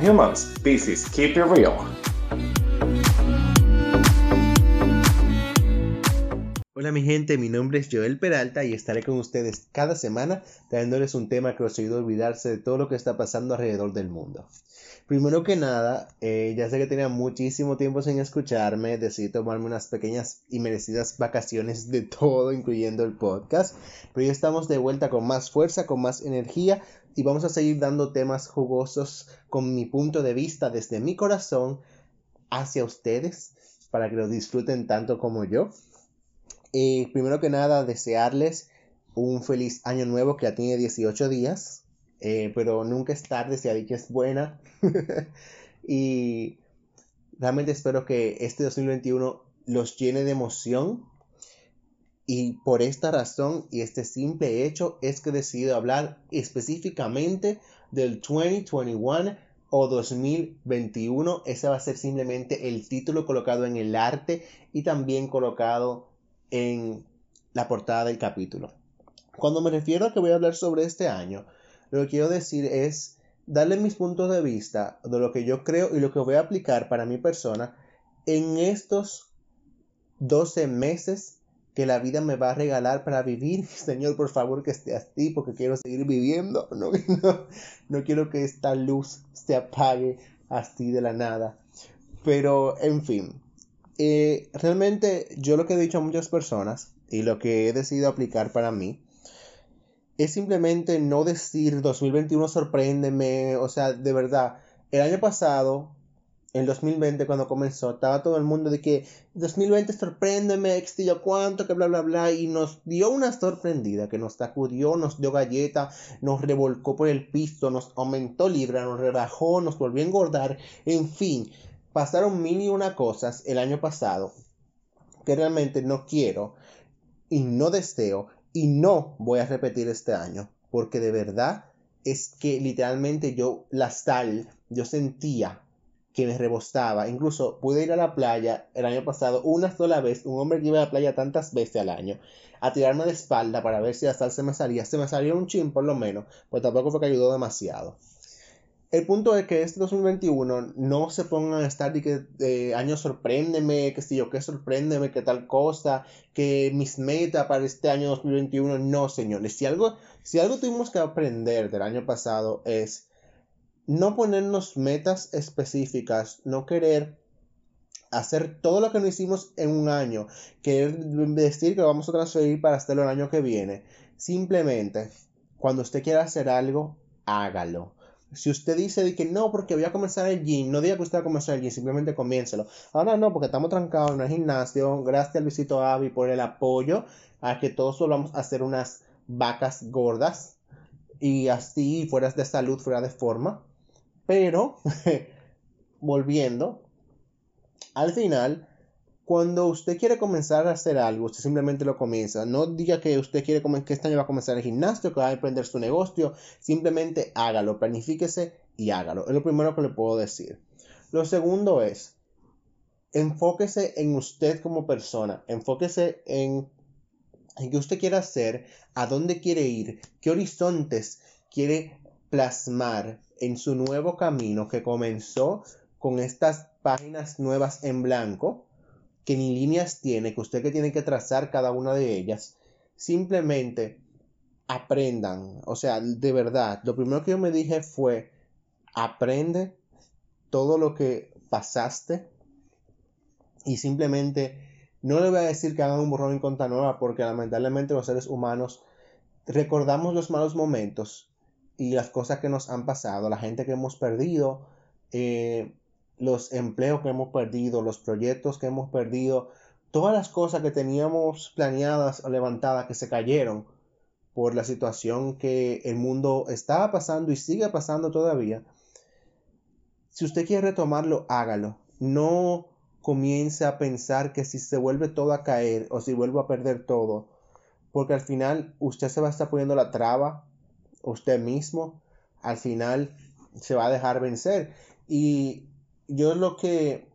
humans. Pisces, keep it real. Hola mi gente, mi nombre es Joel Peralta y estaré con ustedes cada semana trayéndoles un tema que os ayude a olvidarse de todo lo que está pasando alrededor del mundo. Primero que nada, eh, ya sé que tenía muchísimo tiempo sin escucharme, decidí tomarme unas pequeñas y merecidas vacaciones de todo, incluyendo el podcast, pero ya estamos de vuelta con más fuerza, con más energía y vamos a seguir dando temas jugosos con mi punto de vista desde mi corazón hacia ustedes para que lo disfruten tanto como yo. Eh, primero que nada, desearles un feliz año nuevo que ya tiene 18 días, eh, pero nunca es tarde si ha dicho es buena. y realmente espero que este 2021 los llene de emoción. Y por esta razón y este simple hecho es que he decidido hablar específicamente del 2021 o 2021. Ese va a ser simplemente el título colocado en el arte y también colocado en la portada del capítulo. Cuando me refiero a que voy a hablar sobre este año, lo que quiero decir es darle mis puntos de vista de lo que yo creo y lo que voy a aplicar para mi persona en estos 12 meses que la vida me va a regalar para vivir. Señor, por favor, que esté así porque quiero seguir viviendo. No, no, no quiero que esta luz se apague así de la nada. Pero, en fin, eh, realmente yo lo que he dicho a muchas personas y lo que he decidido aplicar para mí es simplemente no decir 2021 sorpréndeme, o sea, de verdad, el año pasado, en 2020 cuando comenzó, estaba todo el mundo de que 2020 sorpréndeme, yo cuánto, que bla bla bla, y nos dio una sorprendida, que nos sacudió, nos dio galleta, nos revolcó por el piso, nos aumentó libra, nos rebajó, nos volvió a engordar, en fin, pasaron mil y una cosas el año pasado que realmente no quiero y no deseo y no voy a repetir este año porque de verdad es que literalmente yo la sal yo sentía que me rebosaba incluso pude ir a la playa el año pasado una sola vez un hombre que iba a la playa tantas veces al año a tirarme de espalda para ver si la sal se me salía. Se me salió un chin por lo menos pues tampoco fue que ayudó demasiado. El punto es que este 2021 no se pongan a estar de que año sorpréndeme, que si yo qué sorpréndeme, que tal cosa, que mis metas para este año 2021, no señores. Si algo, si algo tuvimos que aprender del año pasado es no ponernos metas específicas, no querer hacer todo lo que no hicimos en un año, querer decir que lo vamos a transferir para hacerlo el año que viene. Simplemente, cuando usted quiera hacer algo, hágalo. Si usted dice que no, porque voy a comenzar el gym, no diga que usted va a comenzar el gym, simplemente comiéncelo. Ahora no, porque estamos trancados en el gimnasio. Gracias a Luisito Avi por el apoyo a que todos volvamos a hacer unas vacas gordas y así fuera de salud, fuera de forma. Pero, volviendo, al final, cuando usted quiere comenzar a hacer algo, usted simplemente lo comienza. No diga que usted quiere que este año va a comenzar el gimnasio, que va a emprender su negocio. Simplemente hágalo, planifíquese y hágalo. Es lo primero que le puedo decir. Lo segundo es, enfóquese en usted como persona. Enfóquese en, en qué usted quiere hacer, a dónde quiere ir, qué horizontes quiere plasmar en su nuevo camino que comenzó con estas páginas nuevas en blanco que ni líneas tiene, que usted que tiene que trazar cada una de ellas, simplemente aprendan. O sea, de verdad, lo primero que yo me dije fue, aprende todo lo que pasaste y simplemente no le voy a decir que hagan un borrón en cuenta nueva porque lamentablemente los seres humanos recordamos los malos momentos y las cosas que nos han pasado, la gente que hemos perdido, eh, los empleos que hemos perdido, los proyectos que hemos perdido, todas las cosas que teníamos planeadas o levantadas que se cayeron por la situación que el mundo estaba pasando y sigue pasando todavía. Si usted quiere retomarlo, hágalo. No comience a pensar que si se vuelve todo a caer o si vuelvo a perder todo, porque al final usted se va a estar poniendo la traba, usted mismo, al final se va a dejar vencer. Y yo lo que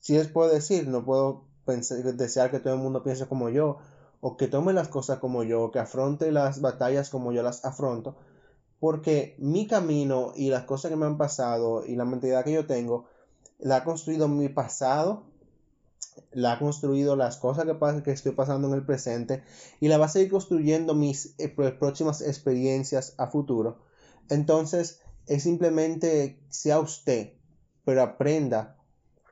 sí les puedo decir, no puedo pensar, desear que todo el mundo piense como yo, o que tome las cosas como yo, o que afronte las batallas como yo las afronto, porque mi camino y las cosas que me han pasado y la mentalidad que yo tengo, la ha construido mi pasado, la ha construido las cosas que, que estoy pasando en el presente y la va a seguir construyendo mis eh, próximas experiencias a futuro. Entonces, es simplemente sea usted, pero aprenda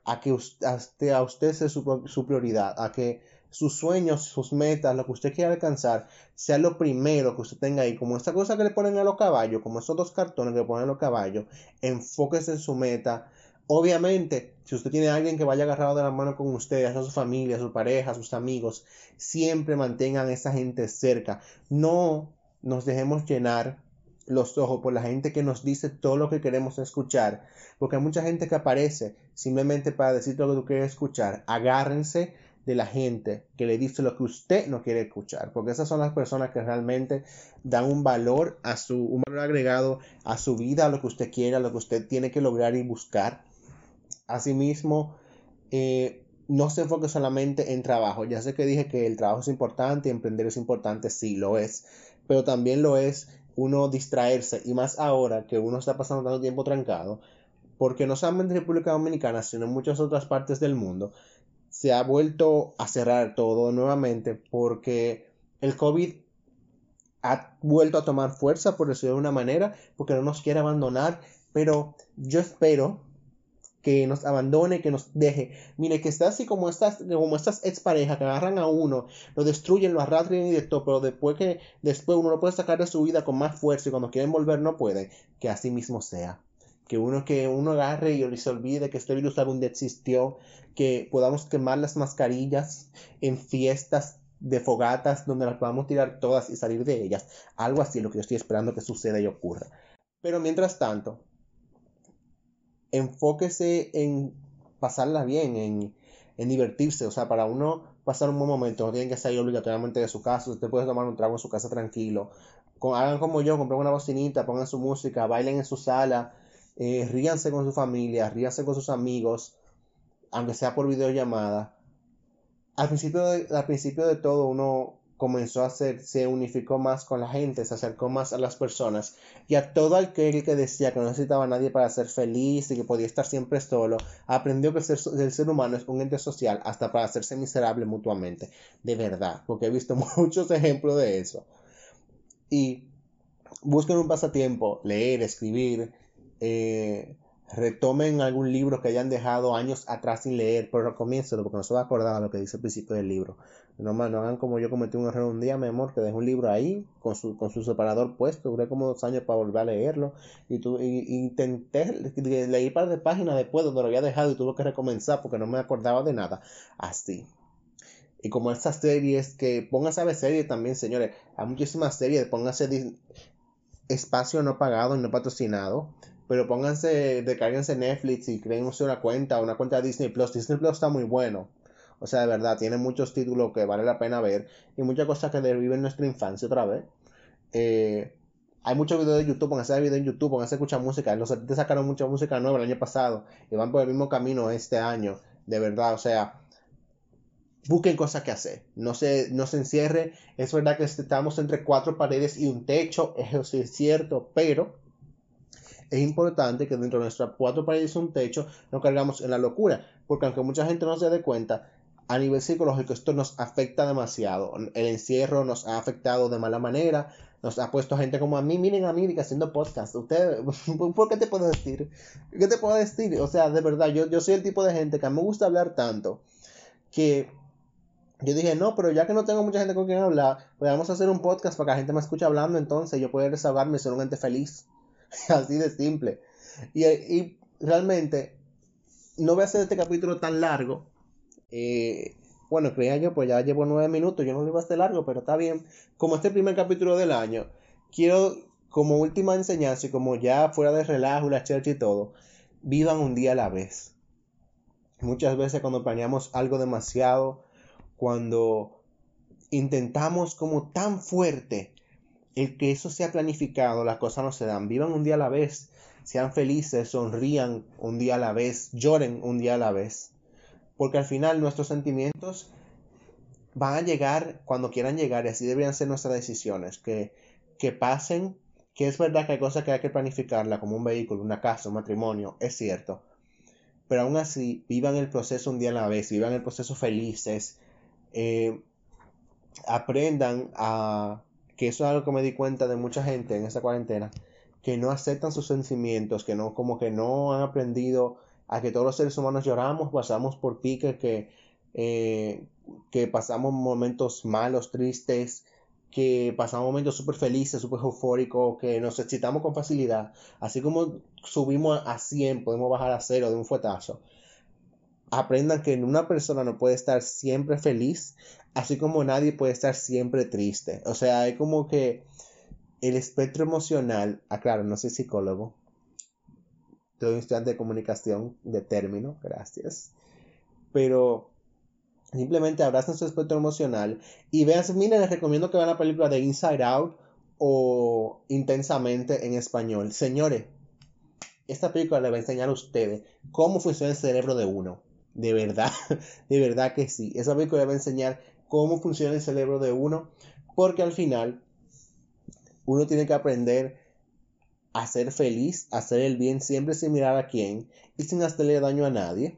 a que usted, a usted sea su, su prioridad, a que sus sueños, sus metas, lo que usted quiera alcanzar, sea lo primero que usted tenga ahí. Como esta cosa que le ponen a los caballos, como esos dos cartones que le ponen a los caballos, enfóquese en su meta. Obviamente, si usted tiene a alguien que vaya agarrado de la mano con usted, a su familia, a su pareja, a sus amigos, siempre mantengan a esa gente cerca. No nos dejemos llenar los ojos por la gente que nos dice todo lo que queremos escuchar, porque hay mucha gente que aparece simplemente para decir todo lo que tú quieres escuchar. Agárrense de la gente que le dice lo que usted no quiere escuchar, porque esas son las personas que realmente dan un valor a su un valor agregado a su vida, a lo que usted quiere, a lo que usted tiene que lograr y buscar. Asimismo, eh, no se enfoque solamente en trabajo. Ya sé que dije que el trabajo es importante emprender es importante, sí lo es, pero también lo es uno distraerse y más ahora que uno está pasando tanto tiempo trancado, porque no solamente en República Dominicana, sino en muchas otras partes del mundo, se ha vuelto a cerrar todo nuevamente porque el COVID ha vuelto a tomar fuerza, por decirlo de una manera, porque no nos quiere abandonar, pero yo espero que nos abandone, que nos deje. Mire, que está así como estas, como estas exparejas que agarran a uno, lo destruyen, lo arrastran y de todo, pero después que después uno lo puede sacar de su vida con más fuerza y cuando quieren volver no pueden, que así mismo sea que uno que uno agarre y se olvide que este virus algún día existió, que podamos quemar las mascarillas en fiestas de fogatas donde las podamos tirar todas y salir de ellas. Algo así lo que yo estoy esperando que suceda y ocurra. Pero mientras tanto, enfóquese en pasarla bien, en, en divertirse. O sea, para uno pasar un buen momento, no tienen que salir obligatoriamente de su casa. Usted puede tomar un trago en su casa tranquilo. hagan como yo, compren una bocinita, pongan su música, bailen en su sala, eh, ríanse con su familia, ríanse con sus amigos, aunque sea por videollamada. Al principio al principio de todo uno comenzó a hacer, se unificó más con la gente, se acercó más a las personas y a todo aquel que decía que no necesitaba a nadie para ser feliz y que podía estar siempre solo, aprendió que el ser, el ser humano es un ente social hasta para hacerse miserable mutuamente, de verdad, porque he visto muchos ejemplos de eso. Y busquen un pasatiempo, leer, escribir, eh, retomen algún libro que hayan dejado años atrás sin leer, pero comiéncelo porque no se va a acordar de lo que dice el principio del libro. No, no hagan como yo cometí un error un día, mi amor, que dejé un libro ahí con su, con su separador puesto, duré como dos años para volver a leerlo y, tu, intenté leer par de páginas después donde lo había dejado y tuve que recomenzar porque no me acordaba de nada. Así. Y como esas series que pónganse a ver series también, señores, hay muchísimas series, pónganse espacio no pagado y no patrocinado pero pónganse, descarguense Netflix y créense una cuenta, una cuenta de Disney Plus. Disney Plus está muy bueno. O sea, de verdad, tiene muchos títulos que vale la pena ver y muchas cosas que reviven nuestra infancia otra vez. Eh, hay muchos videos de YouTube, pónganse videos en YouTube, pónganse a escuchar música. Los artistas sacaron mucha música nueva el año pasado y van por el mismo camino este año. De verdad, o sea, busquen cosas que hacer. No se, no se encierre. Es verdad que estamos entre cuatro paredes y un techo, eso sí es cierto, pero es importante que dentro de nuestras cuatro paredes y un techo no cargamos en la locura, porque aunque mucha gente no se dé cuenta, a nivel psicológico esto nos afecta demasiado. El encierro nos ha afectado de mala manera, nos ha puesto gente como a mí, miren a mí haciendo podcast. Usted, ¿por qué te puedo decir? ¿Qué te puedo decir? O sea, de verdad, yo, yo soy el tipo de gente que a mí me gusta hablar tanto que yo dije, no, pero ya que no tengo mucha gente con quien hablar, pues vamos a hacer un podcast para que la gente me escuche hablando, entonces yo pueda desahogarme y ser un ente feliz. Así de simple. Y, realmente no voy a hacer este capítulo tan largo. Eh, bueno, creía yo, pues ya llevo nueve minutos. Yo no lo iba a hacer largo, pero está bien. Como este primer capítulo del año, quiero, como última enseñanza y como ya fuera de relajo, la church y todo, vivan un día a la vez. Muchas veces cuando planeamos algo demasiado, cuando intentamos como tan fuerte el que eso sea planificado, las cosas no se dan. Vivan un día a la vez, sean felices, sonrían un día a la vez, lloren un día a la vez. Porque al final nuestros sentimientos van a llegar cuando quieran llegar y así deberían ser nuestras decisiones. Que, que pasen, que es verdad que hay cosas que hay que planificarla como un vehículo, una casa, un matrimonio, es cierto. Pero aún así, vivan el proceso un día a la vez, vivan el proceso felices, eh, aprendan a, que eso es algo que me di cuenta de mucha gente en esta cuarentena, que no aceptan sus sentimientos, que no, como que no han aprendido a que todos los seres humanos lloramos, pasamos por piques, que, eh, que pasamos momentos malos, tristes, que pasamos momentos súper felices, súper eufóricos, que nos excitamos con facilidad. Así como subimos a 100, podemos bajar a cero de un fuetazo. Aprendan que una persona no puede estar siempre feliz, así como nadie puede estar siempre triste. O sea, es como que el espectro emocional, aclaro, ah, no soy psicólogo, soy estudiante de comunicación de término, gracias. Pero simplemente abracen su espectro emocional y vean, miren, les recomiendo que vean la película de Inside Out o Intensamente en español. Señores, esta película le va a enseñar a ustedes cómo funciona el cerebro de uno. De verdad, de verdad que sí. Esa película va a enseñar cómo funciona el cerebro de uno, porque al final uno tiene que aprender a ser feliz, a hacer el bien siempre sin mirar a quién y sin hacerle daño a nadie.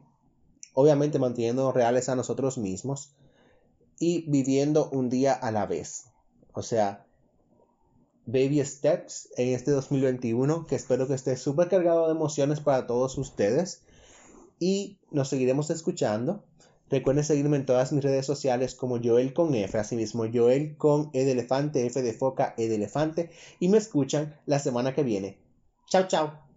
Obviamente manteniendo reales a nosotros mismos y viviendo un día a la vez. O sea, baby steps en este 2021 que espero que esté súper cargado de emociones para todos ustedes y nos seguiremos escuchando Recuerden seguirme en todas mis redes sociales como Joel con F, asimismo Joel con E de elefante, F de foca, E de elefante, y me escuchan la semana que viene. Chao, chao.